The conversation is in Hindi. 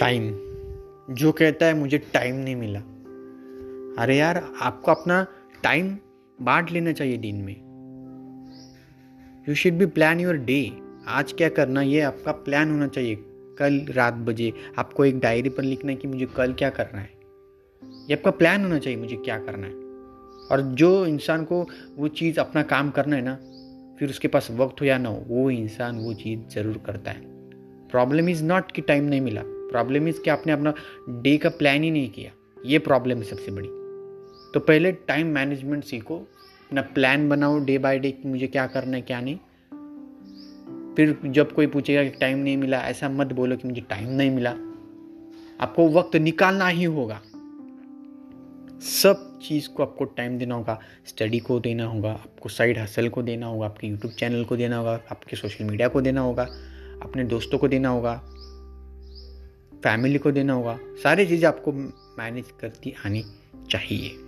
टाइम। जो कहता है, मुझे टाइम नहीं मिला। अरे यार, आपको अपना टाइम बांट लेना चाहिए दिन में। You should be plan your day आज क्या करना, ये आपका प्लान होना चाहिए। कल रात बजे आपको एक डायरी पर लिखना है कि मुझे कल क्या करना है। ये आपका प्लान होना चाहिए, मुझे क्या करना है। और जो इंसान को वो चीज़ अपना काम करना है ना, फिर उसके पास वक्त हो या ना हो, वो इंसान वो चीज़ ज़रूर करता है। प्रॉब्लम इज़ नॉट कि टाइम नहीं मिला। प्रॉब्लम इज़ कि आपने अपना डे का प्लान ही नहीं किया। ये प्रॉब्लम है सबसे बड़ी। तो पहले टाइम मैनेजमेंट सीखो, अपना प्लान बनाओ डे बाय डे मुझे क्या करना है, क्या नहीं। फिर जब कोई पूछेगा कि टाइम नहीं मिला, ऐसा मत बोलो कि मुझे टाइम नहीं मिला। आपको वक्त निकालना ही होगा। सब चीज़ को आपको टाइम देना होगा स्टडी को देना होगा, आपको साइड हसल को देना होगा, आपके यूट्यूब चैनल को देना होगा, आपके सोशल मीडिया को देना होगा, अपने दोस्तों को देना होगा। फैमिली को देना होगा। सारी चीज़ें आपको मैनेज करती आनी चाहिए।